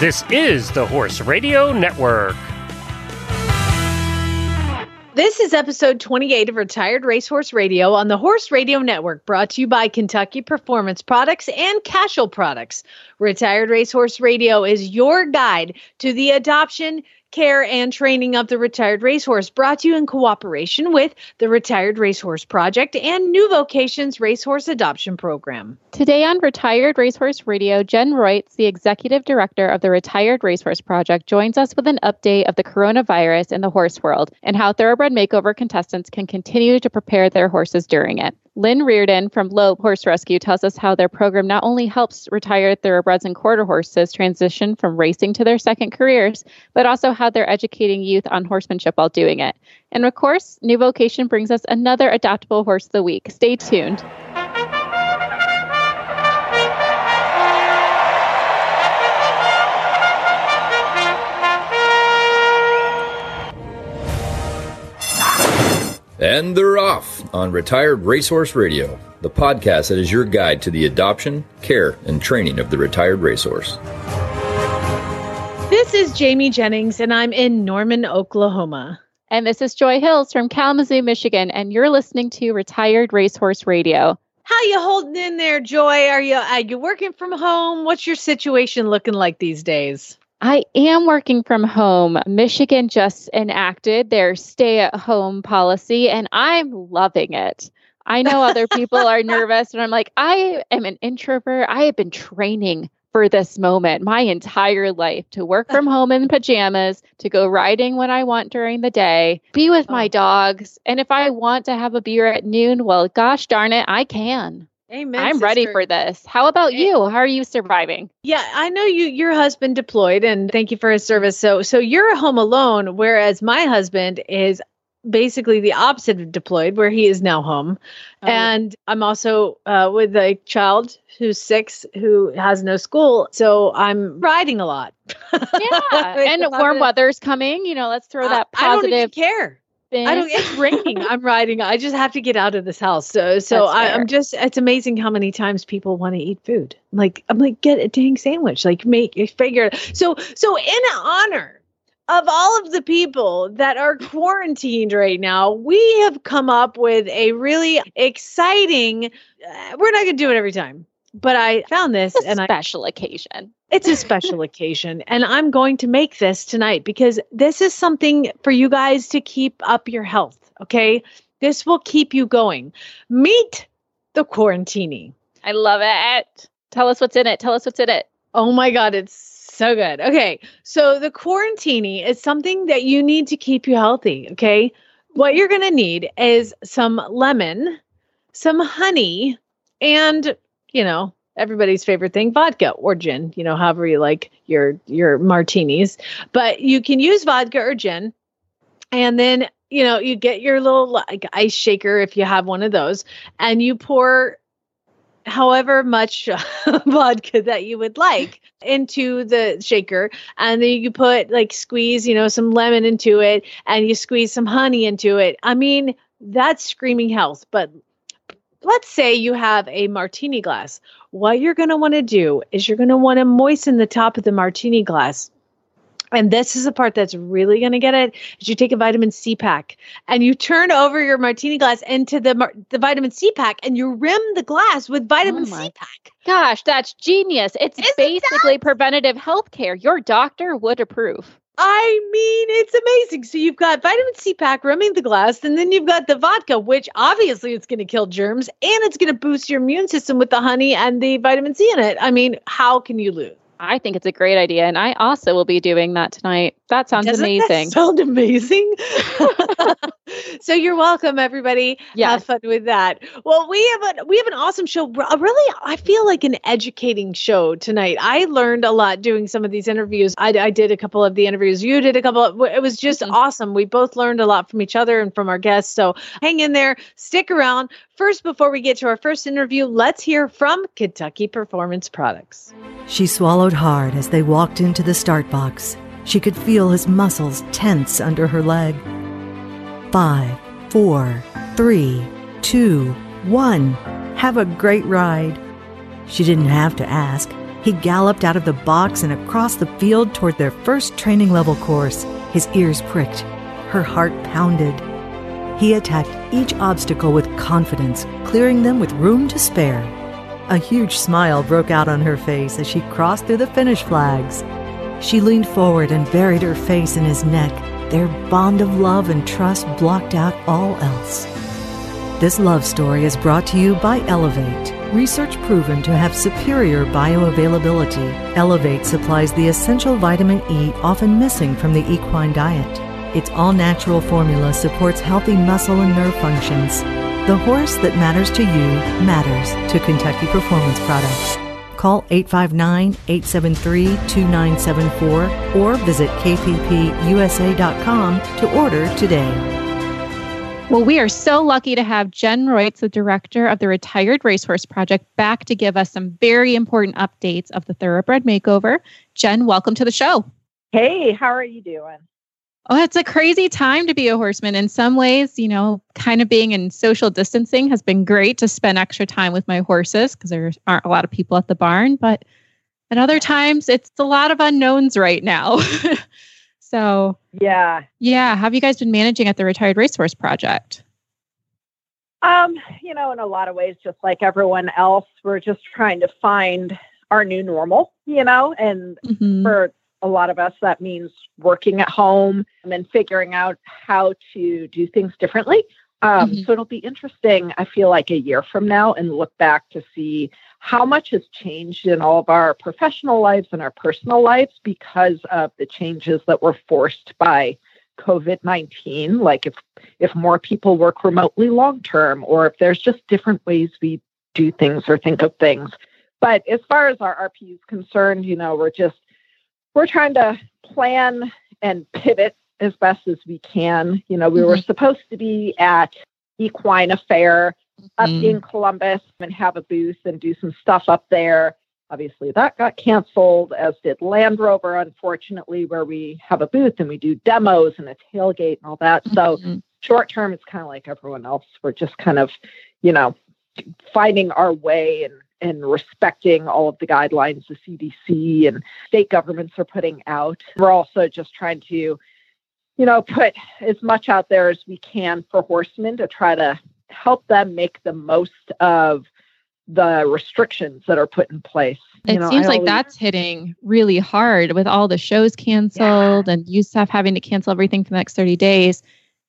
This is the Horse Radio Network. This is episode 28 of Retired Racehorse Radio on the Horse Radio Network, brought to you by Kentucky Performance Products and Cashel Products. Retired Racehorse Radio is your guide to the adoption, care, and training of the retired racehorse, brought to you in cooperation with the Retired Racehorse Project and New Vocations Racehorse Adoption Program. Today on Retired Racehorse Radio, Jen Roytz, the executive director of the Retired Racehorse Project, joins us with an update of the coronavirus in the horse world and how thoroughbred makeover contestants can continue to prepare their horses during it. Lynn Reardon from LOPE Horse Rescue tells us how their program not only helps retired thoroughbreds and quarter horses transition from racing to their second careers, but also how they're educating youth on horsemanship while doing it. And of course, New Vocation brings us another adoptable horse of the week. Stay tuned. And they're off on Retired Racehorse Radio, the podcast that is your guide to the adoption, care, and training of the retired racehorse. This is Jamie Jennings, and I'm in Norman, Oklahoma. And this is Joy Hills from Kalamazoo, Michigan, and you're listening to Retired Racehorse Radio. How you holding in there, Joy? Are you are you working from home? What's your situation looking like these days? I am working from home. Michigan just enacted their stay at home policy, and I'm loving it. I know other people are nervous, and I'm like, I am an introvert. I have been training for this moment my entire life to work from home in pajamas, to go riding when I want during the day, be with my oh. dogs. And if I want to have a beer at noon, well, gosh darn it, I can. Amen. I'm ready for this. How about you? How are you surviving? Yeah, I know you your husband deployed and thank you for his service. So so you're home alone whereas my husband is basically the opposite of deployed where he is now home. Oh. And I'm also uh, with a child who's 6 who has no school, so I'm riding a lot. Yeah, and warm weather's coming. You know, let's throw that I don't positive. care. Spin. I don't. It's raining. I'm riding. I just have to get out of this house. So, so That's I, fair. I'm just. It's amazing how many times people want to eat food. Like I'm like, get a dang sandwich. Like make figure. it. So, so in honor of all of the people that are quarantined right now, we have come up with a really exciting. Uh, we're not going to do it every time, but I found this It's a and I special occasion. it's a special occasion, and I'm going to make this tonight because this is something for you guys to keep up your health. Okay. This will keep you going. Meet the Quarantini. I love it. Tell us what's in it. Tell us what's in it. Oh my God, it's so good. Okay. So the Quarantini is something that you need to keep you healthy. Okay. What you're going to need is some lemon, some honey, and, you know, everybody's favorite thing vodka or gin you know however you like your your martinis. But you can use vodka or gin. And then you know you get your little like ice shaker if you have one of those and you pour however much vodka that you would like into the shaker. And then you put like squeeze you know some lemon into it and you squeeze some honey into it. I mean that's screaming health but let's say you have a martini glass what you're going to want to do is you're going to want to moisten the top of the martini glass and this is the part that's really going to get it is you take a vitamin c pack and you turn over your martini glass into the mar- the vitamin c pack and you rim the glass with vitamin Oh c pack Gosh, that's genius. It's Isn't basically preventative health care. Your doctor would approve. I mean, it's amazing. So you've got vitamin C pack rimming the glass, and then you've got the vodka, which obviously it's going to kill germs, and it's going to boost your immune system with the honey and the vitamin C in it. I mean, how can you lose? I think it's a great idea. And I also will be doing that tonight. That sounds Doesn't that amazing. sound amazing. so you're welcome, everybody. Yes. Have fun with that. Well, we have a we have an awesome show. Really, I feel like an educating show tonight. I learned a lot doing some of these interviews. I, I did a couple of the interviews. You did a couple. Of, it was just Mhm. awesome. We both learned a lot from each other and from our guests. So hang in there. Stick around. First, before we get to our first interview, let's hear from Kentucky Performance Products. She swallowed hard as they walked into the start box. She could feel his muscles tense under her leg. Five, four, three, two, one. Have a great ride. She didn't have to ask. He galloped out of the box and across the field toward their first training level course. His ears pricked. Her heart pounded. He attacked each obstacle with confidence, clearing them with room to spare. A huge smile broke out on her face as she crossed through the finish flags. She leaned forward and buried her face in his neck. Their bond of love and trust blocked out all else. This love story is brought to you by Elevate. Research proven to have superior bioavailability, Elevate supplies the essential vitamin E often missing from the equine diet. Its all natural formula supports healthy muscle and nerve functions. The horse that matters to you matters to Kentucky Performance Products. Call 859 873 2974 or visit kppusa.com to order today. Well, we are so lucky to have Jen Roytz, the director of the Retired Racehorse Project, back to give us some very important updates of the Thoroughbred Makeover. Jen, welcome to the show. Hey, how are you doing? Oh, it's a crazy time to be a horseman. In some ways, you know, kind of being in social distancing has been great to spend extra time with my horses because there aren't a lot of people at the barn. But at other times, it's a lot of unknowns right now. so, yeah. Yeah. How have you guys been managing at the Retired Racehorse Project? Um, you know, in a lot of ways, just like everyone else, we're just trying to find our new normal, you know, and mm-hmm. for a lot of us, that means working at home and figuring out how to do things differently. Um, mm-hmm. So it'll be interesting, I feel like, a year from now and look back to see how much has changed in all of our professional lives and our personal lives because of the changes that were forced by COVID 19. Like if, if more people work remotely long term, or if there's just different ways we do things or think of things. But as far as RRP is concerned, you know, we're just we're trying to plan and pivot as best as we can. You know, we mm-hmm. were supposed to be at Equine Affaire up mm-hmm. in Columbus and have a booth and do some stuff up there. Obviously, that got canceled, as did Land Rover, unfortunately, where we have a booth and we do demos and a tailgate and all that. Mm-hmm. So, short term, it's kind of like everyone else. We're just kind of, you know, finding our way and and respecting all of the guidelines the CDC and state governments are putting out. We're also just trying to, you know, put as much out there as we can for horsemen to try to help them make the most of the restrictions that are put in place. You it know, seems I like always, that's hitting really hard with all the shows canceled yeah. and USEF having to cancel everything for the next 30 days.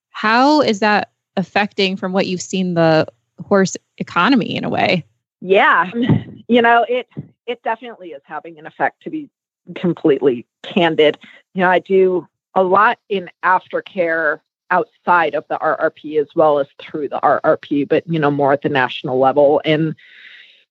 How is that affecting from what you've seen the horse economy in a way? Yeah, you know, it it definitely is having an effect to be completely candid. You know, I do a lot in aftercare outside of the RRP as well as through the RRP, but you know, more at the national level. And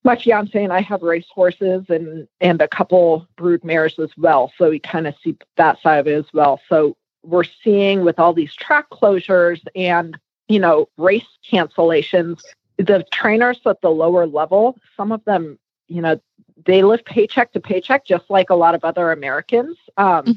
my fiance and I have race horses and and a couple brood mares as well. So we kind of see that side of it as well. So we're seeing with all these track closures and you know race cancellations the trainers at the lower level, some of them, you know, they live paycheck to paycheck, just like a lot of other Americans. Um, mm-hmm.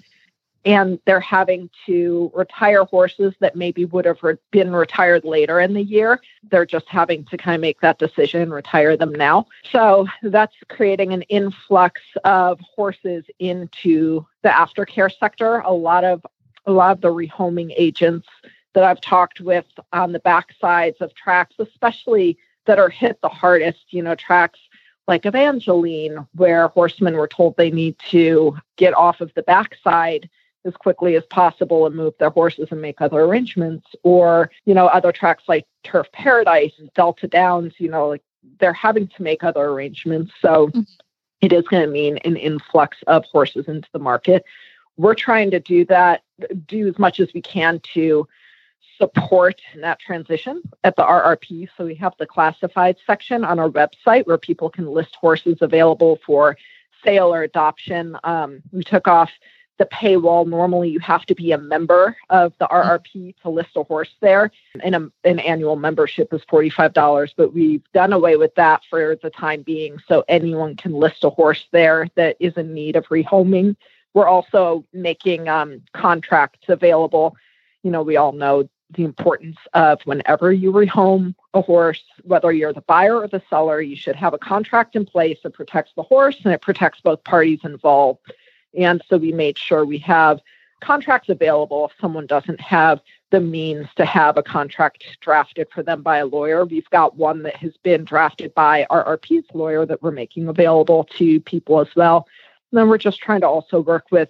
And they're having to retire horses that maybe would have re- been retired later in the year. They're just having to kind of make that decision, retire them now. So that's creating an influx of horses into the aftercare sector. A lot of a lot of the rehoming agents that I've talked with on the backsides of tracks, especially that are hit the hardest, you know, tracks like Evangeline, where horsemen were told they need to get off of the backside as quickly as possible and move their horses and make other arrangements, or, you know, other tracks like Turf Paradise, and Delta Downs, you know, like they're having to make other arrangements. So mm-hmm. it is going to mean an influx of horses into the market. We're trying to do that, do as much as we can to support in that transition at the RRP. So we have the classified section on our website where people can list horses available for sale or adoption. Um, we took off the paywall. Normally, you have to be a member of the RRP to list a horse there, and a, an annual membership is $45. But we've done away with that for the time being, so anyone can list a horse there that is in need of rehoming. We're also making um, contracts available you know, we all know the importance of whenever you rehome a horse, whether you're the buyer or the seller, you should have a contract in place that protects the horse and it protects both parties involved. And so we made sure we have contracts available if someone doesn't have the means to have a contract drafted for them by a lawyer. We've got one that has been drafted by our RRP's lawyer that we're making available to people as well. And then we're just trying to also work with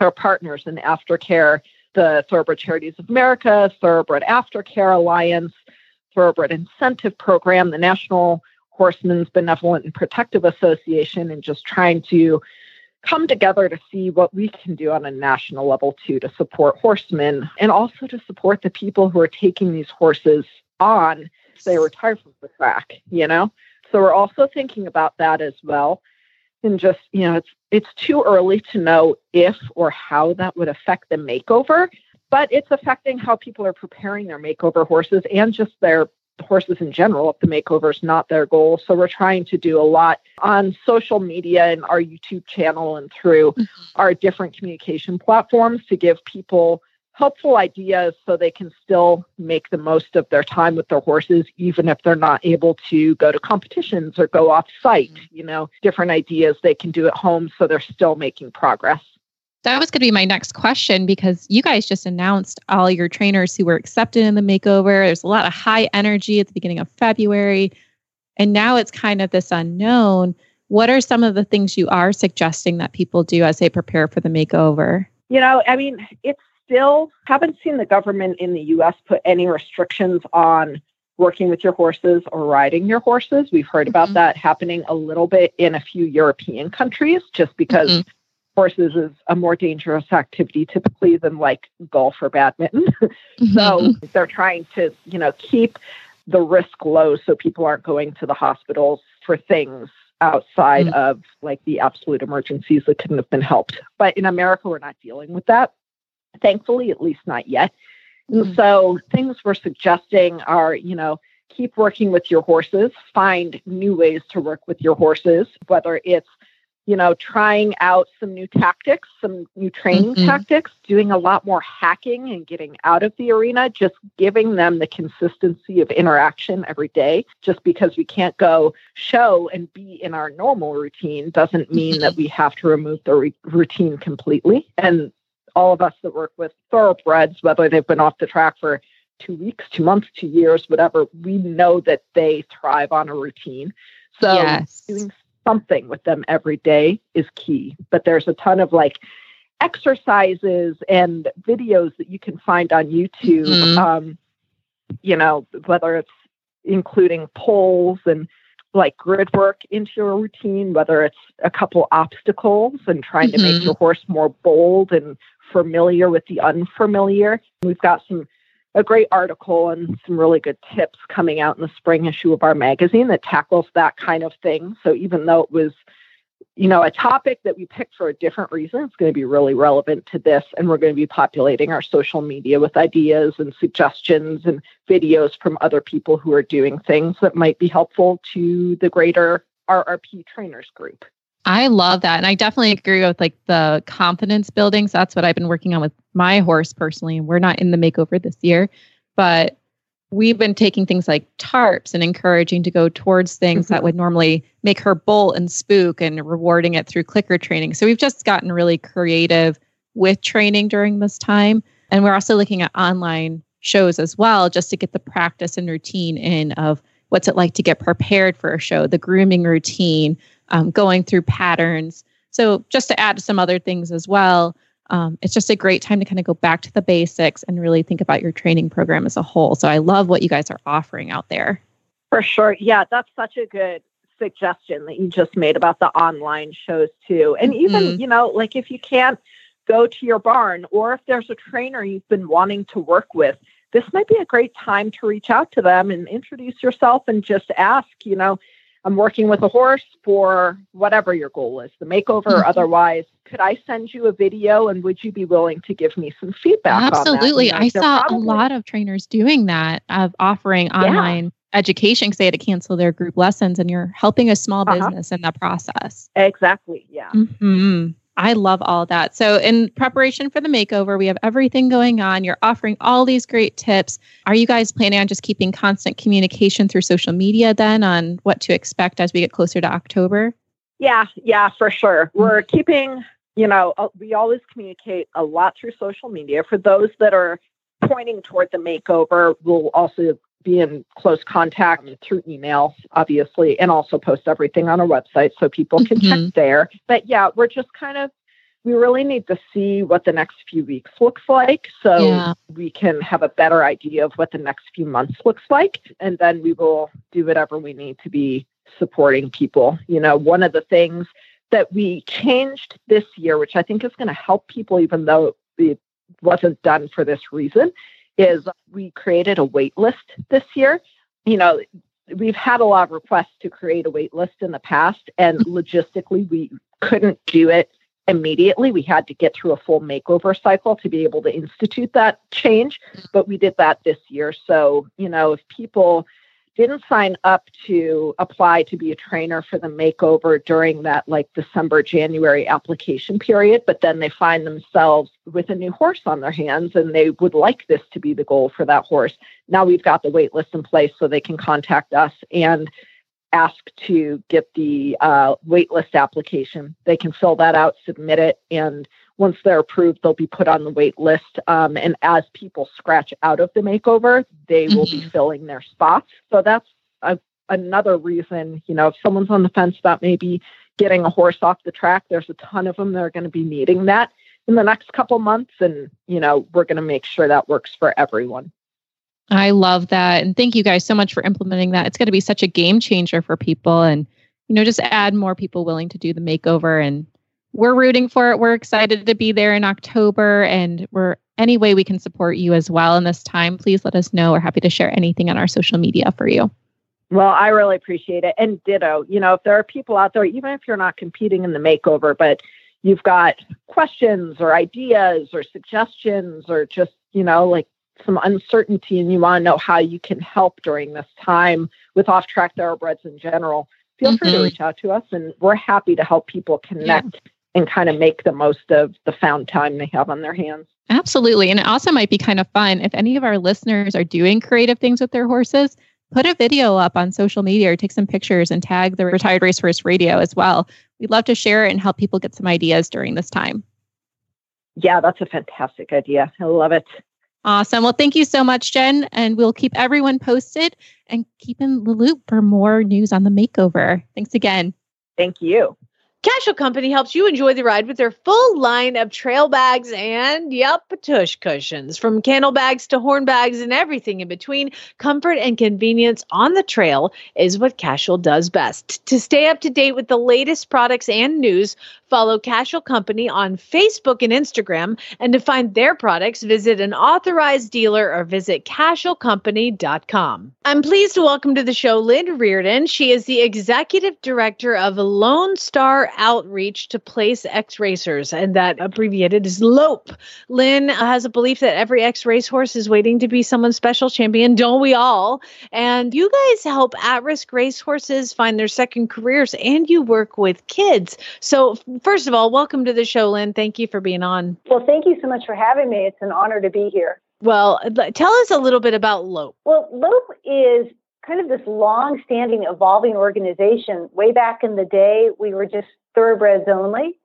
our partners in aftercare, the Thoroughbred Charities of America, Thoroughbred Aftercare Alliance, Thoroughbred Incentive Program, the National Horsemen's Benevolent and Protective Association, and just trying to come together to see what we can do on a national level too to support horsemen and also to support the people who are taking these horses on they retire from the track, you know? So we're also thinking about that as well. And just, you know, it's it's too early to know if or how that would affect the makeover, but it's affecting how people are preparing their makeover horses and just their horses in general if the makeover is not their goal. So we're trying to do a lot on social media and our YouTube channel and through mm-hmm. our different communication platforms to give people helpful ideas so they can still make the most of their time with their horses even if they're not able to go to competitions or go off site mm-hmm. you know different ideas they can do at home so they're still making progress that was going to be my next question because you guys just announced all your trainers who were accepted in the makeover. There's a lot of high energy at the beginning of February. And now it's kind of this unknown. What are some of the things you are suggesting that people do as they prepare for the makeover? You know, I mean, it's still haven't seen the government in the US put any restrictions on working with your horses or riding your horses. We've heard about mm-hmm. that happening a little bit in a few European countries just because mm-hmm horses is a more dangerous activity typically than like golf or badminton. Mm-hmm. so they're trying to, you know, keep the risk low so people aren't going to the hospitals for things outside mm-hmm. of like the absolute emergencies that couldn't have been helped. But in America, we're not dealing with that. Thankfully, at least not yet. Mm-hmm. So things we're suggesting are, you know, keep working with your horses, find new ways to work with your horses, whether it's you know, trying out some new tactics, some new training mm-hmm. tactics, doing a lot more hacking and getting out of the arena, just giving them the consistency of interaction every day. Just because we can't go show and be in our normal routine doesn't mean that we have to remove the re- routine completely. And all of us that work with thoroughbreds, whether they've been off the track for two weeks, two months, two years, whatever, we know that they thrive on a routine. So yes. doing something with them every day is key. But there's a ton of like exercises and videos that you can find on YouTube. Mm-hmm. Um, you know, whether it's including poles and like grid work into your routine, whether it's a couple obstacles and trying mm-hmm. to make mm-hmm. your horse more bold and familiar with the unfamiliar. We've got some a great article and some really good tips coming out in the spring issue of our magazine that tackles that kind of thing. So even though it was, you know, a topic that we picked for a different reason, it's going to be really relevant to this. And we're going to be populating our social media with ideas and suggestions and videos from other people who are doing things that might be helpful to the greater RRP trainers group. I love that. And I definitely agree with like the confidence building. So that's what I've been working on with my horse personally. And we're not in the makeover this year, but we've been taking things like tarps and encouraging to go towards things mm-hmm. that would normally make her bolt and spook and rewarding it through clicker training. So we've just gotten really creative with training during this time. And we're also looking at online shows as well, just to get the practice and routine in of what's it like to get prepared for a show, the grooming routine, um, going through patterns. So, just to add some other things as well, um, it's just a great time to kind of go back to the basics and really think about your training program as a whole. So, I love what you guys are offering out there. For sure. Yeah, that's such a good suggestion that you just made about the online shows, too. And even, mm-hmm. you know, like if you can't go to your barn or if there's a trainer you've been wanting to work with, this might be a great time to reach out to them and introduce yourself and just ask, you know, I'm working with a horse for whatever your goal is, the makeover mm-hmm. or otherwise. Could I send you a video and would you be willing to give me some feedback? Absolutely. I saw probably... a lot of trainers doing that, of offering yeah. online education because they had to cancel their group lessons and you're helping a small uh-huh. business in that process. Exactly. Yeah. Mm-hmm. I love all that. So, in preparation for the makeover, we have everything going on. You're offering all these great tips. Are you guys planning on just keeping constant communication through social media then on what to expect as we get closer to October? Yeah, yeah, for sure. We're keeping, you know, uh, we always communicate a lot through social media. For those that are pointing toward the makeover, we'll also be in close contact through email, obviously, and also post everything on our website so people can Mhm. check there. But yeah, we're just kind of, we really need to see what the next few weeks looks like so Yeah. we can have a better idea of what the next few months looks like. And then we will do whatever we need to be supporting people. You know, one of the things that we changed this year, which I think is going to help people, even though it wasn't done for this reason, is we created a wait list this year. You know, we've had a lot of requests to create a wait list in the past, and logistically, we couldn't do it immediately. We had to get through a full makeover cycle to be able to institute that change, but we did that this year. So, you know, if people didn't sign up to apply to be a trainer for the makeover during that like December, January application period, but then they find themselves with a new horse on their hands and they would like this to be the goal for that horse. Now we've got the wait list in place so they can contact us and ask to get the uh, waitlist application. They can fill that out, submit it, and once they're approved, they'll be put on the wait list. Um, and as people scratch out of the makeover, they will be filling their spots. So that's a, another reason, you know, if someone's on the fence about maybe getting a horse off the track, there's a ton of them that are going to be needing that in the next couple months. And, you know, we're going to make sure that works for everyone. I love that. And thank you guys so much for implementing that. It's going to be such a game changer for people and, you know, just add more people willing to do the makeover. And we're rooting for it. We're excited to be there in October. And we're any way we can support you as well in this time, please let us know. We're happy to share anything on our social media for you. Well, I really appreciate it. And ditto, you know, if there are people out there, even if you're not competing in the makeover, but you've got questions or ideas or suggestions or just, you know, like some uncertainty and you want to know how you can help during this time with off track thoroughbreds in general, feel free to Mhm. reach out to us and we're happy to help people connect and kind of make the most of the found time they have on their hands. Absolutely. And it also might be kind of fun if any of our listeners are doing creative things with their horses, put a video up on social media or take some pictures and tag the Retired Racehorse Radio as well. We'd love to share it and help people get some ideas during this time. Yeah, that's a fantastic idea. I love it. Awesome. Well, thank you so much, Jen. And we'll keep everyone posted and keep in the loop for more news on the makeover. Thanks again. Thank you. Cashel Company helps you enjoy the ride with their full line of trail bags and, yep, tush cushions. From cantle bags to horn bags and everything in between, comfort and convenience on the trail is what Cashel does best. To stay up to date with the latest products and news, follow Cashel Company on Facebook and Instagram. And to find their products, visit an authorized dealer or visit cashelcompany.com. I'm pleased to welcome to the show Lynn Reardon. She is the executive director of Lone Star Outreach to Place X Racers, and that abbreviated is LOPE. Lynn has a belief that every X racehorse is waiting to be someone's special champion, don't we all? And you guys help at risk racehorses find their second careers and you work with kids. So, first of all, welcome to the show, Lynn. Thank you for being on. Well, thank you so much for having me. It's an honor to be here. Well, tell us a little bit about LOPE. Well, LOPE is kind of this long standing, evolving organization. Way back in the day, we were just thoroughbreds only.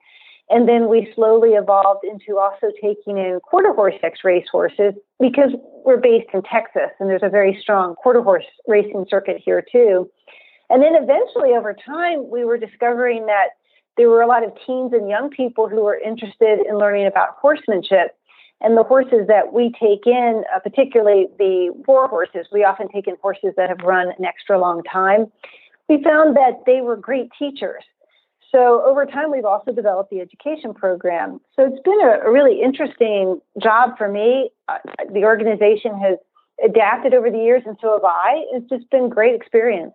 And then we slowly evolved into also taking in quarter horse X race horses because we're based in Texas and there's a very strong quarter horse racing circuit here too. And then eventually over time, we were discovering that there were a lot of teens and young people who were interested in learning about horsemanship. And the horses that we take in, uh, particularly the war horses, we often take in horses that have run an extra long time. We found that they were great teachers. So over time, we've also developed the education program. So it's been a, a really interesting job for me. Uh, the organization has adapted over the years, and so have I. It's just been great experience.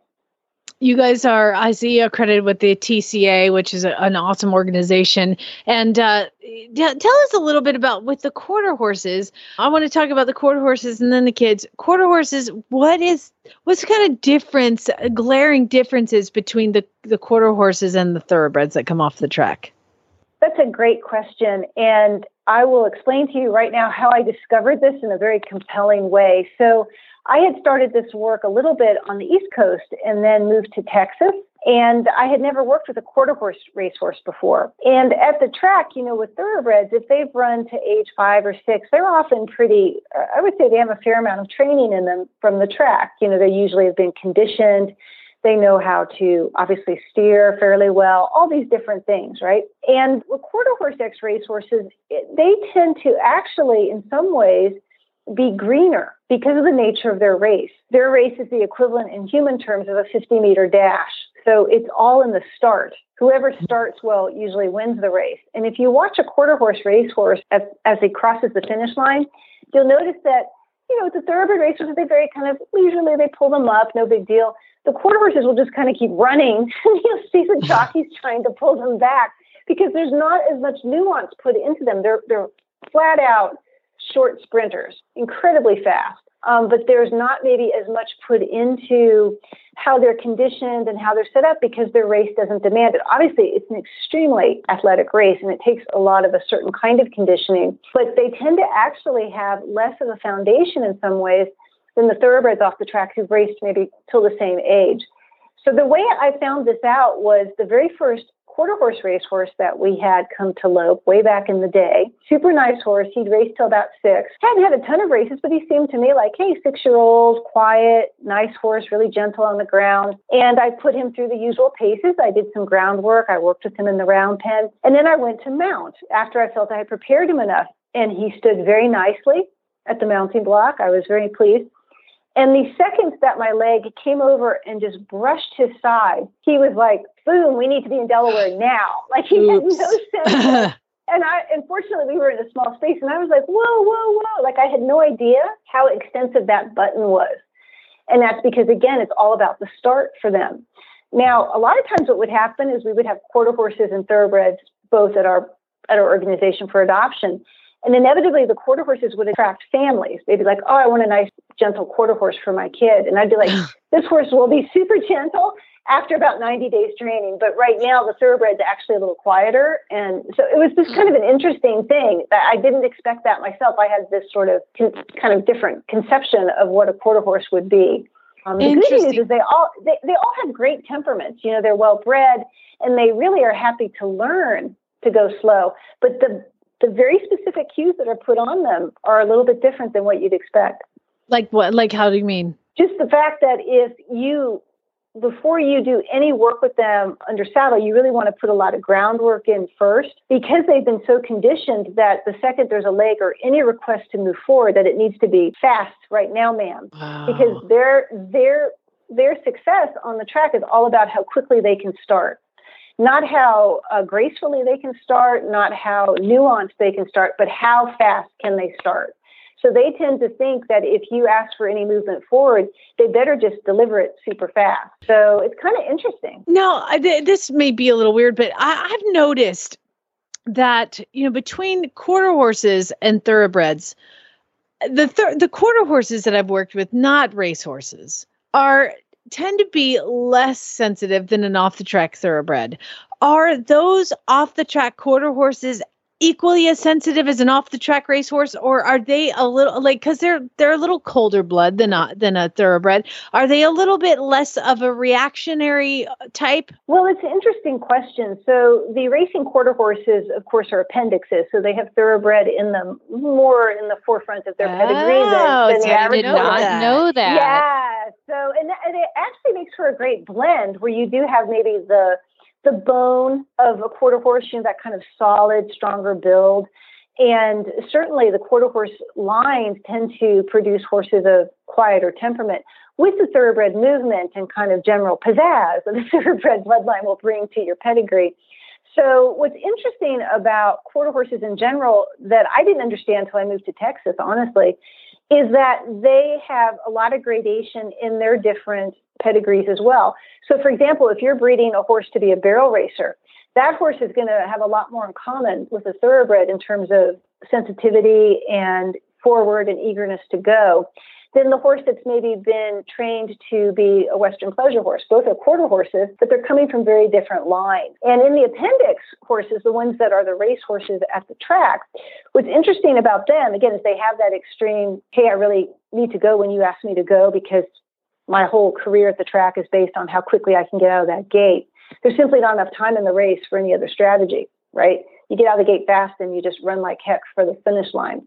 You guys are, I see, accredited with the TCA, which is a, an awesome organization. And uh, t- tell us a little bit about with the quarter horses. I want to talk about the quarter horses and then the kids. Quarter horses, what is what's kind of difference, glaring differences between the the quarter horses and the thoroughbreds that come off the track? That's a great question. And I will explain to you right now how I discovered this in a very compelling way. So, I had started this work a little bit on the East Coast and then moved to Texas. And I had never worked with a quarter horse racehorse before. And at the track, you know, with thoroughbreds, if they've run to age five or six, they're often pretty, I would say they have a fair amount of training in them from the track. You know, they usually have been conditioned they know how to obviously steer fairly well, all these different things, right? And with quarter horse X racehorses, they tend to actually, in some ways, be greener because of the nature of their race. Their race is the equivalent in human terms of a 50 meter dash. So it's all in the start. Whoever mm-hmm. starts well usually wins the race. And if you watch a quarter horse racehorse as, as he crosses the finish line, you'll notice that, you know, the thoroughbred racehorses, they very kind of leisurely, they pull them up, no big deal the quarter horses will just kind of keep running and you'll see the jockeys trying to pull them back because there's not as much nuance put into them. They're, they're flat out short sprinters, incredibly fast. Um, but there's not maybe as much put into how they're conditioned and how they're set up because their race doesn't demand it. Obviously, it's an extremely athletic race and it takes a lot of a certain kind of conditioning, but they tend to actually have less of a foundation in some ways than the thoroughbreds off the track who've raced maybe till the same age. So the way I found this out was the very first quarter horse racehorse that we had come to Lope way back in the day. Super nice horse. He'd raced till about six. Hadn't had a ton of races, but he seemed to me like, hey, six year old, quiet, nice horse, really gentle on the ground. And I put him through the usual paces. I did some groundwork. I worked with him in the round pen. And then I went to mount after I felt I had prepared him enough. And he stood very nicely at the mounting block. I was very pleased. And the second that my leg came over and just brushed his side, he was like, boom, we need to be in Delaware now. Like he Oops. had no sense. and I, unfortunately, we were in a small space and I was like, whoa, whoa, whoa. Like I had no idea how extensive that button was. And that's because, again, it's all about the start for them. Now, a lot of times what would happen is we would have quarter horses and thoroughbreds both at our at our organization for adoption. And inevitably, the quarter horses would attract families. They'd be like, oh, I want a nice, gentle quarter horse for my kid. And I'd be like, this horse will be super gentle after about 90 days training. But right now, the thoroughbred's actually a little quieter. And so it was just kind of an interesting thing that I didn't expect that myself. I had this sort of con- kind of different conception of what a quarter horse would be. Um, the good news is they all they, they all have great temperaments. You know, they're well bred and they really are happy to learn to go slow. But the the very specific cues that are put on them are a little bit different than what you'd expect. Like what? Like how do you mean? Just the fact that if you before you do any work with them under saddle, you really want to put a lot of groundwork in first because they've been so conditioned that the second there's a leg or any request to move forward, that it needs to be fast right now, ma'am. Wow. Because their their their success on the track is all about how quickly they can start not how uh, gracefully they can start, not how nuanced they can start, but how fast can they start. So they tend to think that if you ask for any movement forward, they better just deliver it super fast. So it's kind of interesting. No, th- this may be a little weird, but I- I've noticed that you know between quarter horses and thoroughbreds, the the quarter horses that I've worked with, not race horses, are tend to be less sensitive than an off the track thoroughbred. Are those off the track quarter horses equally as sensitive as an off the track racehorse or are they a little like cuz they're they're a little colder blood than a than a thoroughbred are they a little bit less of a reactionary uh, type? Well it's an interesting question. So the racing quarter horses of course are appendixes so they have thoroughbred in them more in the forefront of their pedigree oh, than, than so the average did not that. know that. Yeah so and, and it actually makes for a great blend where you do have maybe the the bone of a quarter horse, you know, that kind of solid, stronger build. And certainly the quarter horse lines tend to produce horses of quieter temperament with the thoroughbred movement and kind of general pizzazz that the thoroughbred bloodline will bring to your pedigree. So, what's interesting about quarter horses in general that I didn't understand until I moved to Texas, honestly, is that they have a lot of gradation in their different pedigrees as well. So, for example, if you're breeding a horse to be a barrel racer, that horse is going to have a lot more in common with a thoroughbred in terms of sensitivity and forward and eagerness to go than the horse that's maybe been trained to be a Western pleasure horse. Both are quarter horses, but they're coming from very different lines. And in the appendix horses, the ones that are the race horses at the track, what's interesting about them, again, is they have that extreme, hey, I really need to go when you ask me to go because my whole career at the track is based on how quickly I can get out of that gate. There's simply not enough time in the race for any other strategy, right? You get out of the gate fast and you just run like heck for the finish line.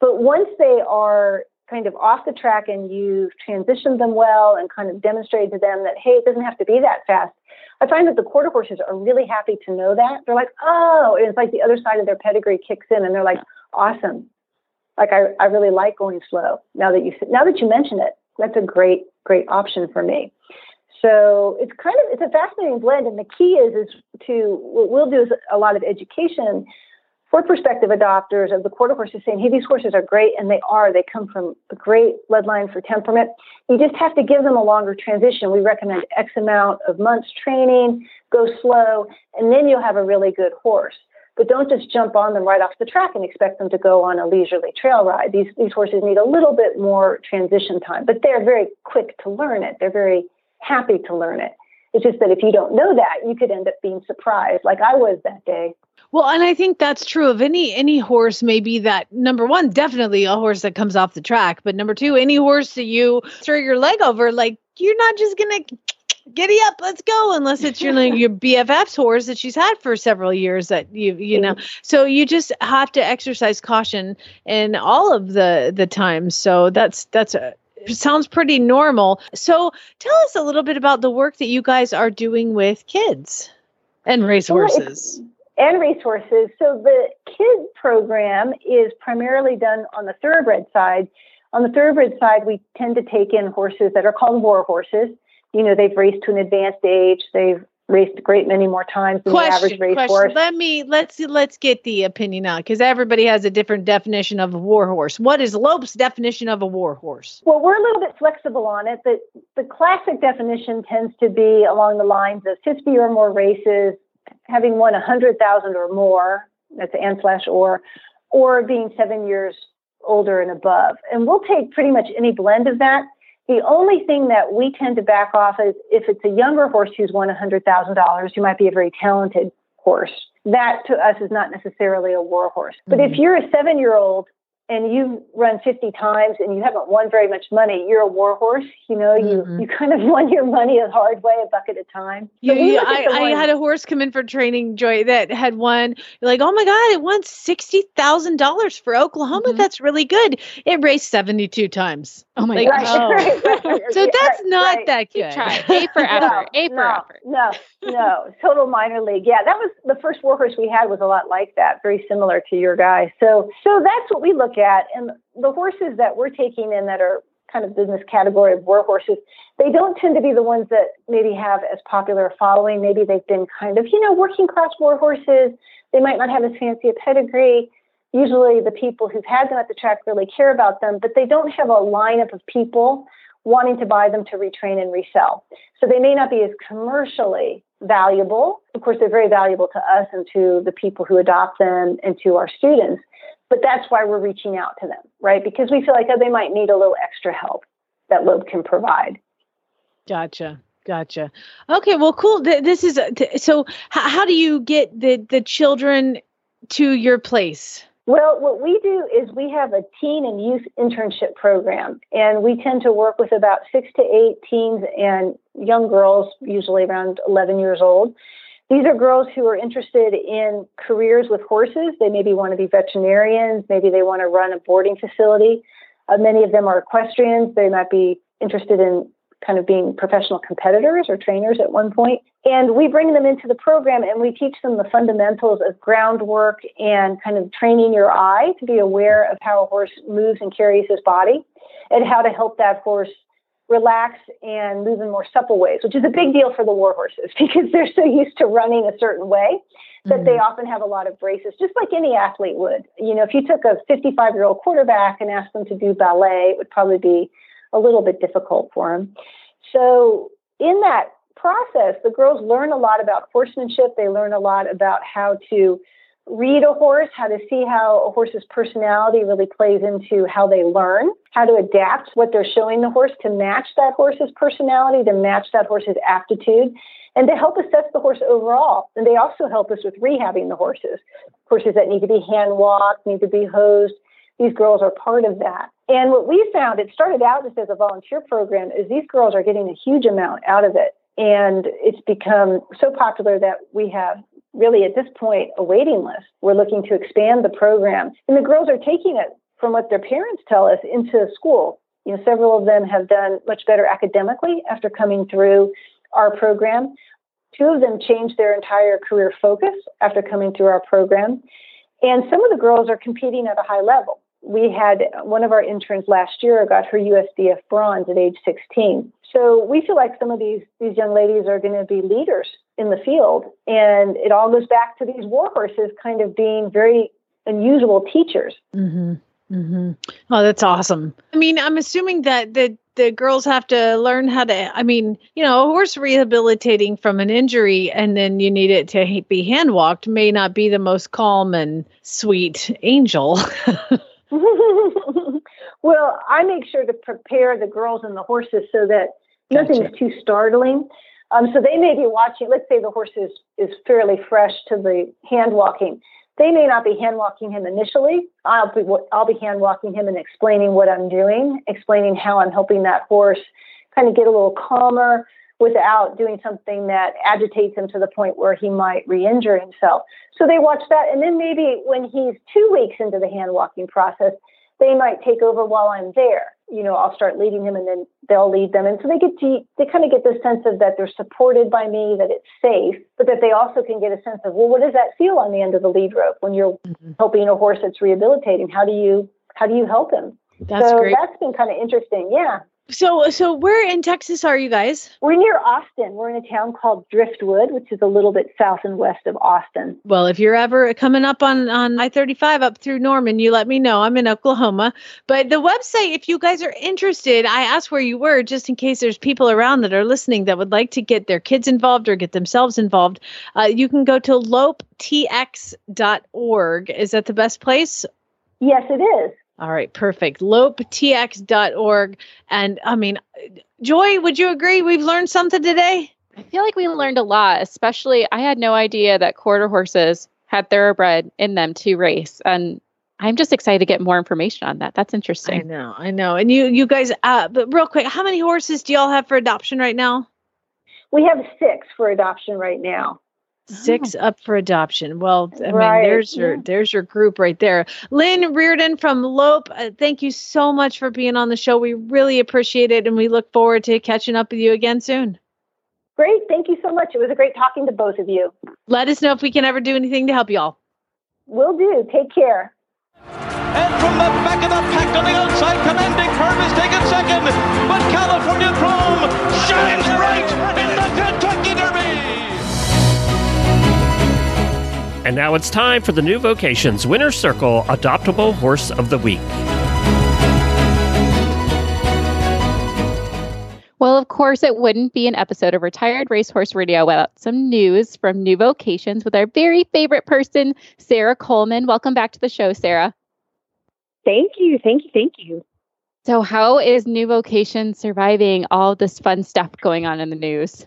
But once they are kind of off the track and you've transitioned them well and kind of demonstrated to them that, hey, it doesn't have to be that fast, I find that the quarter horses are really happy to know that. They're like, oh, it's like the other side of their pedigree kicks in and they're like, awesome. Like I, I really like going slow. Now that you now that you mention it, that's a great, great option for me. So it's kind of it's a fascinating blend, and the key is is to what we'll do is a lot of education for prospective adopters of the quarter horses saying, hey, these horses are great, and they are. They come from a great bloodline for temperament. You just have to give them a longer transition. We recommend X amount of months training, go slow, and then you'll have a really good horse. But don't just jump on them right off the track and expect them to go on a leisurely trail ride. These, these horses need a little bit more transition time, but they're very quick to learn it. They're very happy to learn it. It's just that if you don't know that, you could end up being surprised, like I was that day. Well, and I think that's true of any any horse. Maybe that number one, definitely a horse that comes off the track. But number two, any horse that you throw your leg over, like you're not just gonna giddy up, let's go, unless it's your your BFF's horse that she's had for several years. That you you know, mm-hmm. so you just have to exercise caution in all of the the times. So that's that's a sounds pretty normal. So tell us a little bit about the work that you guys are doing with kids and racehorses. Well, and resources. So the KID program is primarily done on the thoroughbred side. On the thoroughbred side, we tend to take in horses that are called war horses. You know, they've raced to an advanced age. They've raced a great many more times than question, the average racehorse. Let me let's let's get the opinion out because everybody has a different definition of a war horse. What is Lope's definition of a war horse? Well, we're a little bit flexible on it. The the classic definition tends to be along the lines of 50 or more races, having won 100,000 or more, that's and slash or, or being seven years older and above. And we'll take pretty much any blend of that. The only thing that we tend to back off is if it's a younger horse who's won $100,000, you might be a very talented horse. That to us is not necessarily a war horse. But mm-hmm. if you're a seven year old and you've run 50 times and you haven't won very much money, you're a warhorse. You know, you, mm-hmm. you kind of won your money a hard way, a buck at a time. So you, I, I had a horse come in for training, Joy, that had won, like, oh my God, it won $60,000 for Oklahoma. Mm-hmm. That's really good. It raced 72 times. Oh my like, God. Oh. Right, right, right, so that's not that good. Try. A for effort. No, a for no, effort. No, no, total minor league. Yeah, that was the first warhorse we had was a lot like that, very similar to your guy. So, so that's what we look at. And the horses that we're taking in that are kind of business category of warhorses, they don't tend to be the ones that maybe have as popular a following. Maybe they've been kind of, you know, working class warhorses. They might not have as fancy a pedigree. Usually the people who've had them at the track really care about them, but they don't have a lineup of people wanting to buy them to retrain and resell. So they may not be as commercially valuable. Of course, they're very valuable to us and to the people who adopt them and to our students. But that's why we're reaching out to them, right? Because we feel like oh, they might need a little extra help that Lope can provide. Gotcha. Gotcha. Okay. Well, cool. This is so. How do you get the the children to your place? Well, what we do is we have a teen and youth internship program, and we tend to work with about six to eight teens and young girls, usually around 11 years old. These are girls who are interested in careers with horses. They maybe want to be veterinarians, maybe they want to run a boarding facility. Uh, many of them are equestrians. They might be interested in kind of being professional competitors or trainers at one point. And we bring them into the program and we teach them the fundamentals of groundwork and kind of training your eye to be aware of how a horse moves and carries his body and how to help that horse relax and move in more supple ways, which is a big deal for the war horses because they're so used to running a certain way that mm-hmm. they often have a lot of braces, just like any athlete would. You know, if you took a 55 year old quarterback and asked them to do ballet, it would probably be a little bit difficult for them. So, in that process, the girls learn a lot about horsemanship. They learn a lot about how to read a horse, how to see how a horse's personality really plays into how they learn, how to adapt what they're showing the horse to match that horse's personality, to match that horse's aptitude, and to help assess the horse overall. And they also help us with rehabbing the horses. Horses that need to be hand walked, need to be hosed. These girls are part of that. And what we found, it started out just as a volunteer program, is these girls are getting a huge amount out of it. And it's become so popular that we have really at this point a waiting list. We're looking to expand the program. And the girls are taking it from what their parents tell us into school. You know, several of them have done much better academically after coming through our program. Two of them changed their entire career focus after coming through our program. And some of the girls are competing at a high level. We had one of our interns last year got her USDF bronze at age 16. So we feel like some of these these young ladies are going to be leaders in the field, and it all goes back to these war horses kind of being very unusual teachers. Mm-hmm. Mm-hmm. Oh, that's awesome. I mean, I'm assuming that the the girls have to learn how to. I mean, you know, a horse rehabilitating from an injury and then you need it to be hand walked may not be the most calm and sweet angel. well, I make sure to prepare the girls and the horses so that Gotcha. Nothing's too startling. Um, so they may be watching, let's say the horse is, is fairly fresh to the hand walking. They may not be hand walking him initially. I'll be, I'll be hand walking him and explaining what I'm doing, explaining how I'm helping that horse kind of get a little calmer without doing something that agitates him to the point where he might re injure himself. So they watch that. And then maybe when he's two weeks into the hand walking process, they might take over while I'm there. You know, I'll start leading him and then they'll lead them. And so they get to, they kind of get the sense of that they're supported by me, that it's safe, but that they also can get a sense of, well, what does that feel on the end of the lead rope when you're mm-hmm. helping a horse that's rehabilitating? How do you, how do you help him? That's so great. that's been kind of interesting. Yeah. So, so where in Texas are you guys? We're near Austin. We're in a town called Driftwood, which is a little bit south and west of Austin. Well, if you're ever coming up on on I-35 up through Norman, you let me know. I'm in Oklahoma. But the website, if you guys are interested, I asked where you were just in case there's people around that are listening that would like to get their kids involved or get themselves involved. Uh, you can go to lopetx.org. Is that the best place? Yes, it is. All right, perfect. lopetx.org. And I mean, Joy, would you agree we've learned something today? I feel like we learned a lot, especially I had no idea that quarter horses had thoroughbred in them to race. And I'm just excited to get more information on that. That's interesting. I know, I know. And you you guys uh but real quick, how many horses do y'all have for adoption right now? We have six for adoption right now six oh. up for adoption well i right. mean there's your yeah. there's your group right there lynn reardon from lope uh, thank you so much for being on the show we really appreciate it and we look forward to catching up with you again soon great thank you so much it was a great talking to both of you let us know if we can ever do anything to help y'all will do take care and from the back of the pack on the outside, commanding curve is taken second. But California Chrome shines bright in the And now it's time for the new vocations Winner's Circle Adoptable Horse of the Week. Well, of course, it wouldn't be an episode of Retired Racehorse Radio without some news from New Vocations with our very favorite person, Sarah Coleman. Welcome back to the show, Sarah. Thank you. Thank you. Thank you. So, how is New Vocations surviving all this fun stuff going on in the news?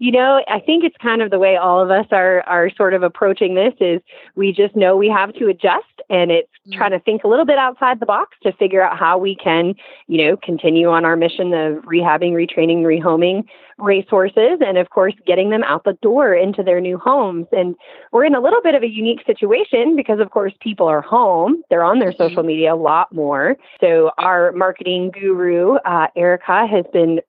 You know, I think it's kind of the way all of us are are sort of approaching this is we just know we have to adjust and it's mm-hmm. trying to think a little bit outside the box to figure out how we can, you know, continue on our mission of rehabbing, retraining, rehoming racehorses and of course getting them out the door into their new homes. And we're in a little bit of a unique situation because of course people are home. They're on their mm-hmm. social media a lot more. So our marketing guru, uh, Erica, has been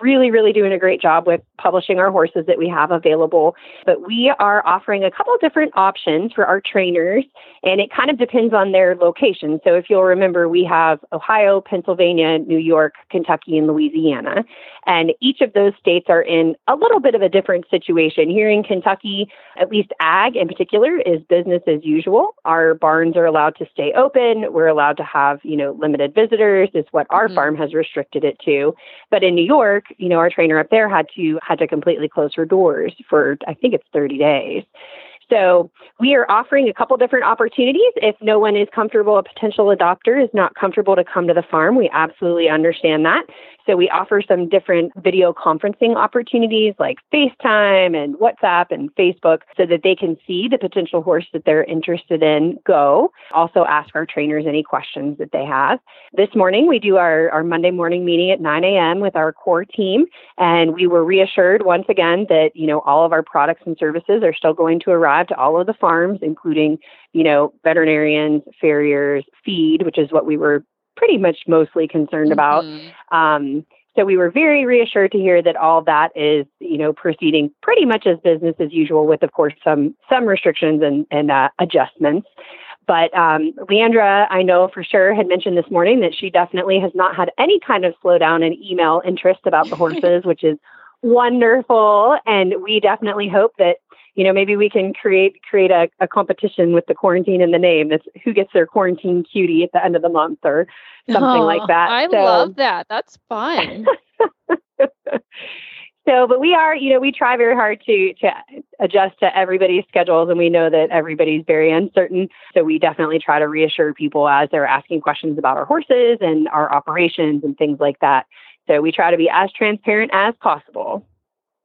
really, really doing a great job with publishing our horses that we have available. But we are offering a couple different options for our trainers, and it kind of depends on their location. So if you'll remember, we have Ohio, Pennsylvania, New York, Kentucky, and Louisiana. And each of those states are in a little bit of a different situation. Here in Kentucky, at least ag in particular, is business as usual. Our barns are allowed to stay open. We're allowed to have, you know, limited visitors, is what our mm-hmm. farm has restricted it to. But in New York, you know, our trainer up there had to had to completely close her doors for I think it's 30 days. So we are offering a couple different opportunities. If no one is comfortable, a potential adopter is not comfortable to come to the farm, we absolutely understand that. So we offer some different video conferencing opportunities like FaceTime and WhatsApp and Facebook so that they can see the potential horse that they're interested in go. Also ask our trainers any questions that they have. This morning we do our, our Monday morning meeting at 9 a.m. with our core team and we were reassured once again that, you know, all of our products and services are still going to arrive to all of the farms, including, you know, veterinarians, farriers, feed, which is what we were pretty much mostly concerned about. Mhm. Um, so we were very reassured to hear that all that is, you know, proceeding pretty much as business as usual, with of course some some restrictions and and uh, adjustments. But um, Leandra, I know for sure, had mentioned this morning that she definitely has not had any kind of slowdown in email interest about the horses, which is wonderful. And we definitely hope that you know maybe we can create create a, a competition with the quarantine in the name. That's who gets their quarantine cutie at the end of the month or something Aw, like oh, that. I So- love that. That's fun. so, but we are, you know, we try very hard to to adjust to everybody's schedules, and we know that everybody's very uncertain. So we definitely try to reassure people as they're asking questions about our horses and our operations and things like that. So we try to be as transparent as possible.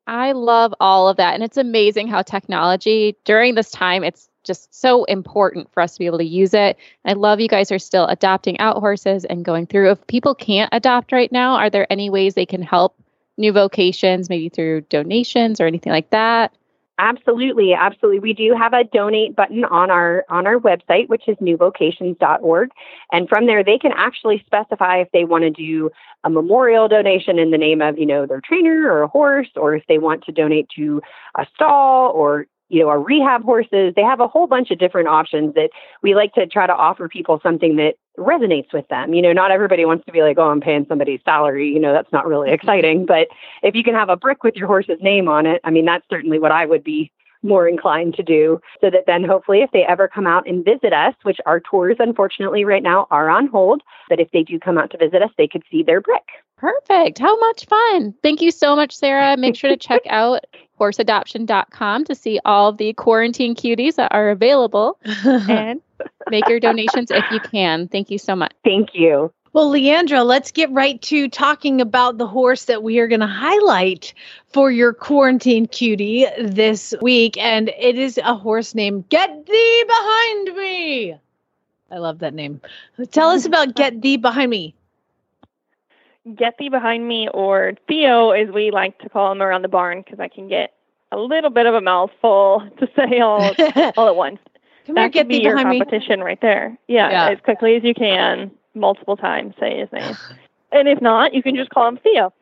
I love all of that. And it's amazing how technology during this time, it's just so important for us to be able to use it. I love you guys are still adopting out horses and going through. If people can't adopt right now, are there any ways they can help new vocations, maybe through donations or anything like that? Absolutely, absolutely. We do have a donate button on our on our website, which is newvocations.org, and from there they can actually specify if they want to do a memorial donation in the name of you know their trainer or a horse, or if they want to donate to a stall or you know, our rehab horses. They have a whole bunch of different options that we like to try to offer people something that resonates with them. You know, not everybody wants to be like, oh, I'm paying somebody's salary. You know, that's not really exciting. But if you can have a brick with your horse's name on it, I mean, that's certainly what I would be more inclined to do so that then hopefully if they ever come out and visit us which our tours unfortunately right now are on hold but if they do come out to visit us they could see their brick Perfect. How much fun. Thank you so much, Sarah. Make sure to check out horseadoption.com to see all the quarantine cuties that are available and make your donations if you can. Thank you so much. thank you Well, Leandra, let's get right to talking about the horse that we are going to highlight for your quarantine cutie this week. And it is a horse named Get Thee Behind Me. I love that name. Tell us about Get Thee Behind Me. Get Thee Behind Me, or Theo, as we like to call him around the barn, because I can get a little bit of a mouthful to say all, all at once. Come here, that Get could be Thee your Behind Me. competition right there. Yeah, Yeah. as quickly as you can, multiple times, say his name. and if not, you can just call him Theo.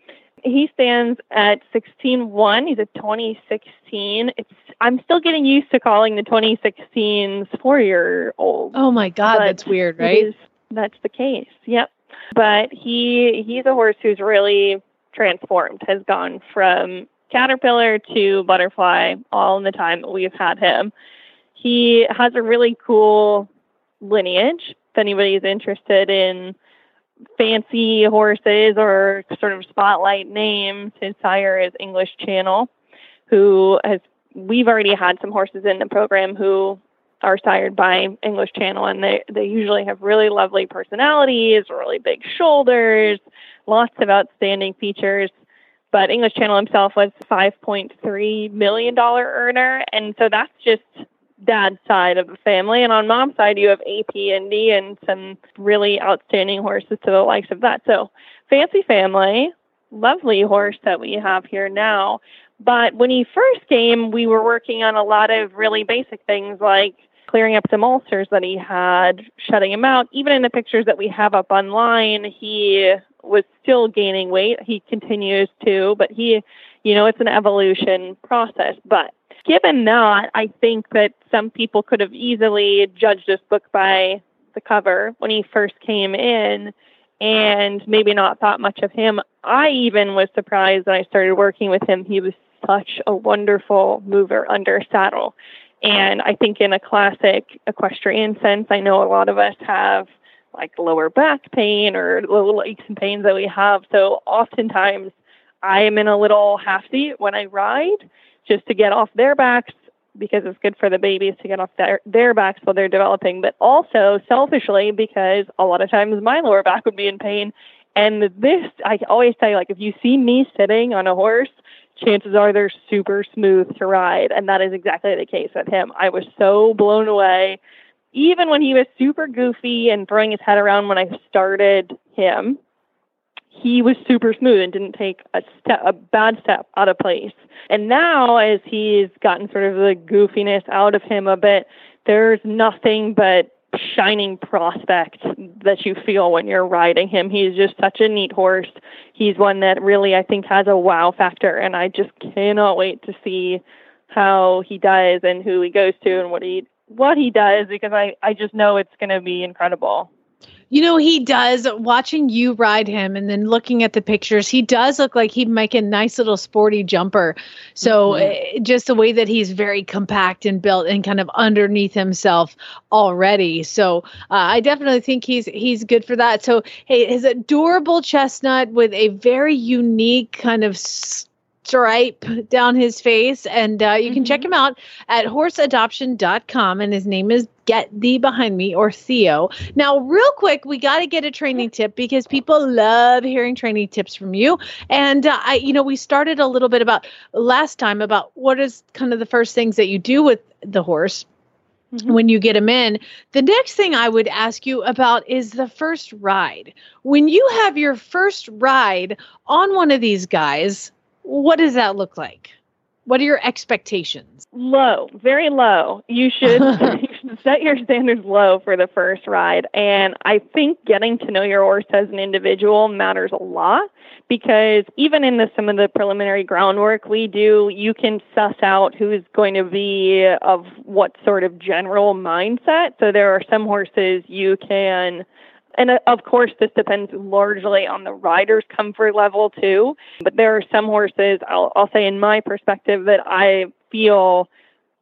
He stands at 16.1. He's a 2016. It's I'm still getting used to calling the 2016s four-year-old. Oh my God, that's weird, right? is- that's the case. Yep. But he he's a horse who's really transformed, has gone from caterpillar to butterfly all in the time that we've had him. He has a really cool lineage. If anybody's interested in fancy horses or sort of spotlight names, his sire is English Channel, who has we've already had some horses in the program who are sired by English Channel, and they they usually have really lovely personalities, really big shoulders, lots of outstanding features. But English Channel himself was 5.3 million dollar earner, and so that's just dad's side of the family. And on mom's side, you have AP Indy and some really outstanding horses to the likes of that. So fancy family, lovely horse that we have here now. But when he first came, we were working on a lot of really basic things like clearing up some ulcers that he had, shutting him out. Even in the pictures that we have up online, he was still gaining weight. He continues to, but he, you know, it's an evolution process. But given that, I think that some people could have easily judged this book by the cover when he first came in and maybe not thought much of him. I even was surprised when I started working with him. He was such a wonderful mover under saddle. And I think in a classic equestrian sense, I know a lot of us have like lower back pain or little aches and pains that we have. So oftentimes I am in a little half seat when I ride just to get off their backs. because it's good for the babies to get off their, their backs while they're developing, but also selfishly because a lot of times my lower back would be in pain. And this, I always say, like, if you see me sitting on a horse, chances are they're super smooth to ride. And that is exactly the case with him. I was so blown away. Even when he was super goofy and throwing his head around when I started him, he was super smooth and didn't take a step, a bad step out of place. And now, as he's gotten sort of the goofiness out of him a bit, there's nothing but shining prospect that you feel when you're riding him. He's just such a neat horse. He's one that really I think has a wow factor and I just cannot wait to see how he does and who he goes to and what he what he does because I I just know it's going to be incredible. You know, he does watching you ride him and then looking at the pictures, he does look like he'd make a nice little sporty jumper. So mm-hmm. just the way that he's very compact and built and kind of underneath himself already. So uh, I definitely think he's he's good for that. So hey, his adorable chestnut with a very unique kind of stripe down his face. And uh, you mm-hmm. can check mm-hmm. him out at horseadoption.com. And his name is Get Thee Behind Me or Theo. Now, real quick, we got to get a training tip because people love hearing training tips from you. And uh, I, you know, we started a little bit about last time about what is kind of the first things that you do with the horse. Mm-hmm. when you get them in. The next thing I would ask you about is the first ride. When you have your first ride on one of these guys, what does that look like? What are your expectations? Low, very low. You should, you should set your standards low for the first ride. And I think getting to know your horse as an individual matters a lot because even in the, some of the preliminary groundwork we do, you can suss out who's going to be of what sort of general mindset. So there are some horses you can and uh, of course, this depends largely on the rider's comfort level too. But there are some horses, I'll, I'll say in my perspective, that I feel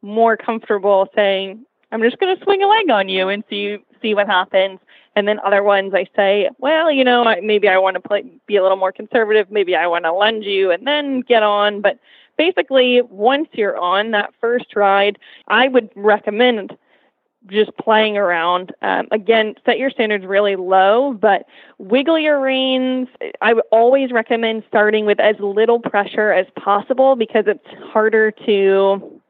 more comfortable saying, I'm just going to swing a leg on you and see see what happens. And then other ones, I say, well, you know, maybe I want to play, be a little more conservative. Maybe I want to lunge you and then get on. But basically, once you're on that first ride, I would recommend just playing around. Um, again, set your standards really low, but wiggle your reins. I always recommend starting with as little pressure as possible because it's harder to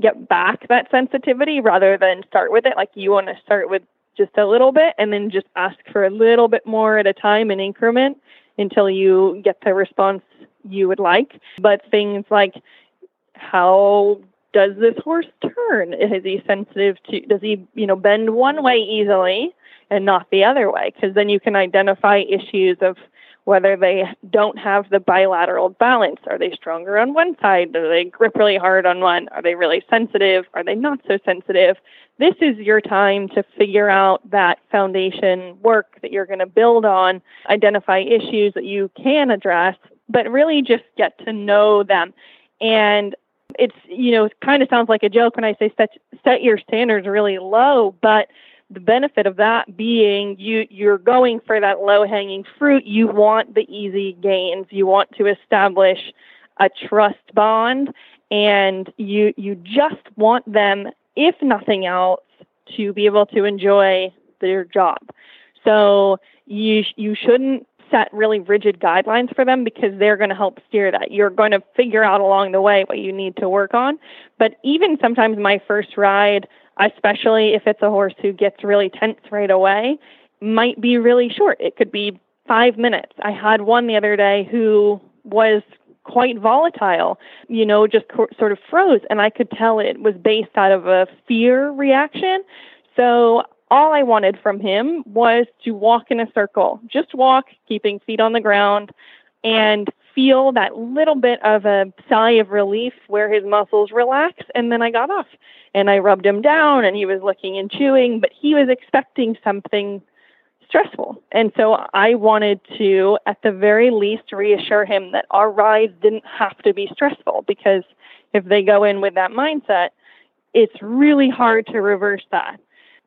get back that sensitivity rather than start with it. Like you want to start with just a little bit and then just ask for a little bit more at a time in increment until you get the response you would like. But things like how does this horse turn? Is he sensitive to, does he, you know, bend one way easily and not the other way? Because then you can identify issues of whether they don't have the bilateral balance. Are they stronger on one side? Do they grip really hard on one? Are they really sensitive? Are they not so sensitive? This is your time to figure out that foundation work that you're going to build on, identify issues that you can address, but really just get to know them. And it's you know it kind of sounds like a joke when I say set set your standards really low, but the benefit of that being you you're going for that low hanging fruit. You want the easy gains. You want to establish a trust bond, and you you just want them, if nothing else, to be able to enjoy their job. So you you shouldn't set really rigid guidelines for them because they're going to help steer that. You're going to figure out along the way what you need to work on. But even sometimes my first ride, especially if it's a horse who gets really tense right away, might be really short. It could be five minutes. I had one the other day who was quite volatile, you know, just co- sort of froze. And I could tell it was based out of a fear reaction. So all I wanted from him was to walk in a circle, just walk, keeping feet on the ground, and feel that little bit of a sigh of relief where his muscles relax. And then I got off and I rubbed him down, and he was licking and chewing, but he was expecting something stressful. And so I wanted to, at the very least, reassure him that our rides didn't have to be stressful because if they go in with that mindset, it's really hard to reverse that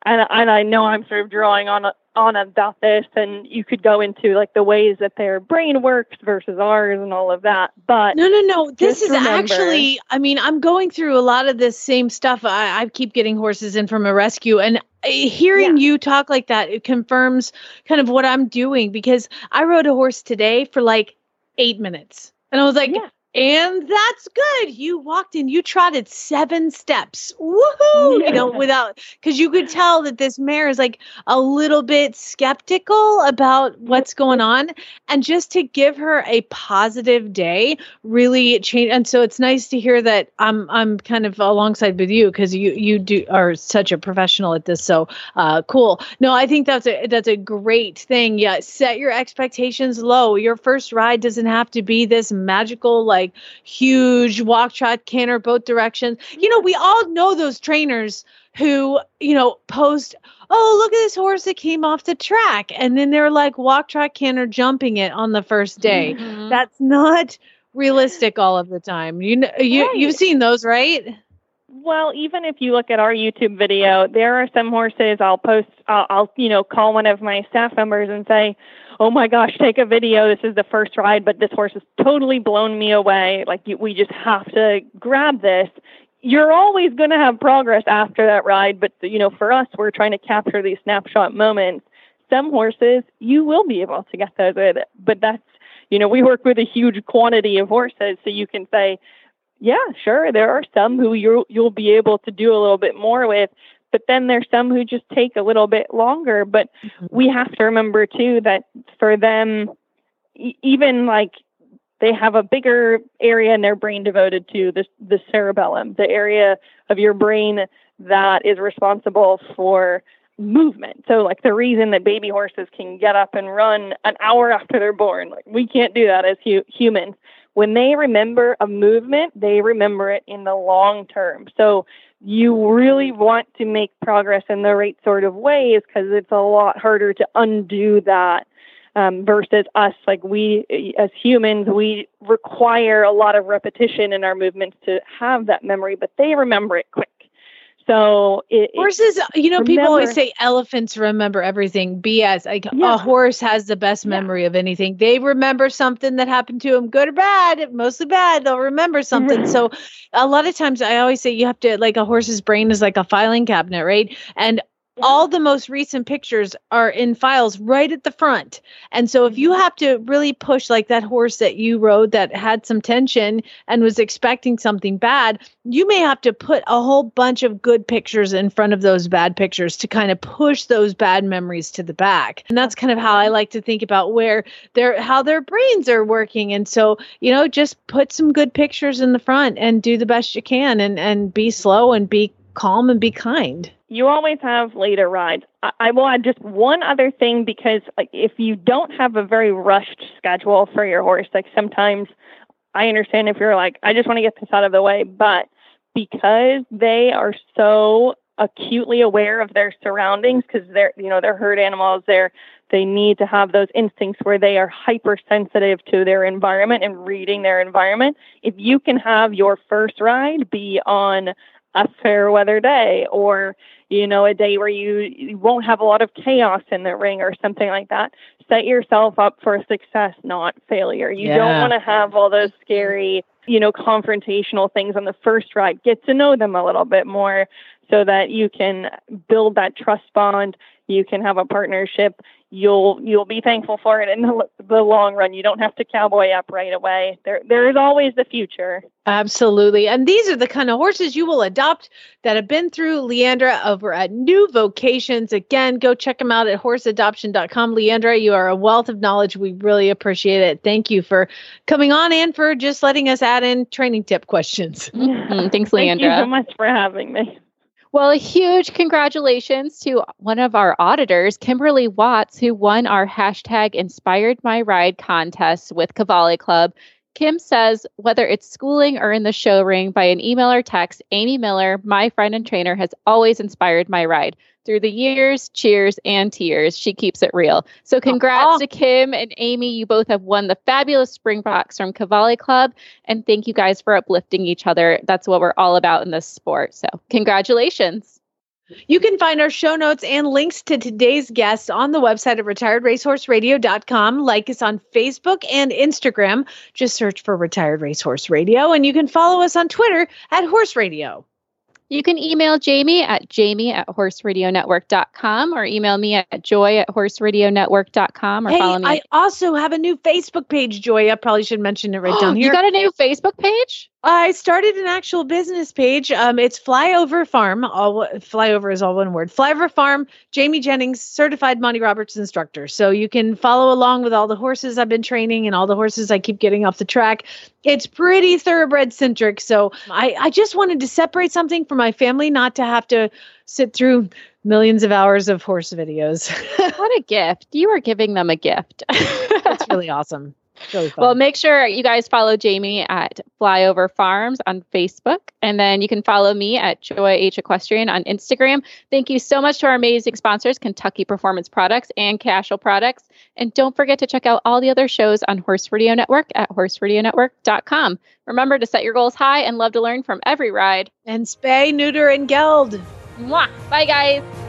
and and I know I'm sort of drawing on on about this and you could go into like the ways that their brain works versus ours and all of that. But no, no, no. This is remember, actually, I mean, I'm going through a lot of this same stuff. I, I keep getting horses in from a rescue and eh, hearing yeah. you talk like that, it confirms kind of what I'm doing because I rode a horse today for like eight minutes. And I was like, yeah. And that's good. You walked in, you trotted seven steps. Woohoo! You know, without because you could tell that this mare is like a little bit skeptical about what's going on. And just to give her a positive day really changed. And so it's nice to hear that I'm I'm kind of alongside with you because you you do are such a professional at this. So uh cool. No, I think that's a that's a great thing. Yeah, set your expectations low. Your first ride doesn't have to be this magical like like huge walk, trot, canter, both directions. You know, we all know those trainers who, you know, post, oh, look at this horse that came off the track. And then they're like walk, trot, canter, jumping it on the first day. Mm-hmm. That's not realistic all of the time. You know, you, right. you've seen those, right? Well, even if you look at our YouTube video, there are some horses I'll post, I'll, I'll, you know, call one of my staff members and say, oh my gosh, take a video. This is the first ride, but this horse has totally blown me away. Like, we just have to grab this. You're always going to have progress after that ride, but, you know, for us, we're trying to capture these snapshot moments. Some horses, you will be able to get those with it, but that's, you know, we work with a huge quantity of horses, so you can say, yeah, sure, there are some who you'll you'll be able to do a little bit more with, but then there's some who just take a little bit longer. But mm-hmm. we have to remember too that for them, e- even like they have a bigger area in their brain devoted to the, the cerebellum, the area of your brain that is responsible for movement. So like the reason that baby horses can get up and run an hour after they're born, like we can't do that as hu- humans. When they remember a movement, they remember it in the long term. So you really want to make progress in the right sort of ways because it's a lot harder to undo that um, versus us. Like we, as humans, we require a lot of repetition in our movements to have that memory, but they remember it quick. So it, horses, you know, remember, people always say elephants remember everything. BS. Like yeah. a horse has the best memory yeah. of anything. They remember something that happened to them, good or bad, mostly bad. They'll remember something. Mm-hmm. so a lot of times I always say you have to like a horse's brain is like a filing cabinet, right? And all the most recent pictures are in files right at the front. And so if you mm-hmm. have to really push like that horse that you rode that had some tension and was expecting something bad, you may have to put a whole bunch of good pictures in front of those bad pictures to kind of push those bad memories to the back. And that's kind of how I like to think about where their how their brains are working. And so, you know, just put some good pictures in the front and do the best you can and and be slow and be calm and be kind you always have later rides. I, I will add just one other thing because like if you don't have a very rushed schedule for your horse, like sometimes I understand if you're like, I just want to get this out of the way, but because they are so acutely aware of their surroundings because they're you know they're herd animals they're they need to have those instincts where they are hypersensitive to their environment and reading their environment if you can have your first ride be on a fair weather day or you know a day where you, you won't have a lot of chaos in the ring or something like that. Set yourself up for success not failure. You yeah. don't want to have all those scary you know confrontational things on the first ride. Get to know them a little bit more so that you can build that trust bond. You can have a partnership you'll you'll be thankful for it in the, the long run. You don't have to cowboy up right away. There there is always the future. Absolutely. And these are the kind of horses you will adopt that have been through Leandra over at New Vocations. Again, go check them out at horseadoption.com. Leandra, you are a wealth of knowledge. We really appreciate it. Thank you for coming on and for just letting us add in training tip questions. Mm-hmm. Thanks, Leandra. Thank you so much for having me. Well, a huge congratulations to one of our auditors, Kimberly Watts, who won our hashtag Inspired My Ride contest with Cavalli Club. Kim says, whether it's schooling or in the show ring, by an email or text, Amy Miller, my friend and trainer, has always inspired my ride. Through the years, cheers, and tears, she keeps it real. So, congrats oh. to Kim and Amy. You both have won the fabulous Springboks from Cavalli Club. And thank you guys for uplifting each other. That's what we're all about in this sport. So, congratulations. You can find our show notes and links to today's guest on the website at retiredracehorseradio.com. Like us on Facebook and Instagram. Just search for Retired Racehorse Radio. And you can follow us on Twitter at Horse Radio. You can email Jamie at jamie at horseradionetwork.com or email me at joy at horseradionetwork.com or hey, follow me. I also have a new Facebook page, Joy. I probably should mention it right down here. you got a new Facebook page? I started an actual business page. Um, it's Flyover Farm. All Flyover is all one word. Flyover Farm. Jamie Jennings, certified Monty Roberts instructor. So you can follow along with all the horses I've been training and all the horses I keep getting off the track. It's pretty thoroughbred centric. So I, I just wanted to separate something for my family, not to have to sit through millions of hours of horse videos. what a gift! You are giving them a gift. That's really awesome. Really well, make sure you guys follow Jamie at Flyover Farms on Facebook. And then you can follow me at Joy H Equestrian on Instagram. Thank you so much to our amazing sponsors, Kentucky Performance Products and Cashel Products. And don't forget to check out all the other shows on Horse Radio Network at horseradionetwork.com. Remember to set your goals high and love to learn from every ride. And spay, neuter, and geld. Mwah. Bye, guys.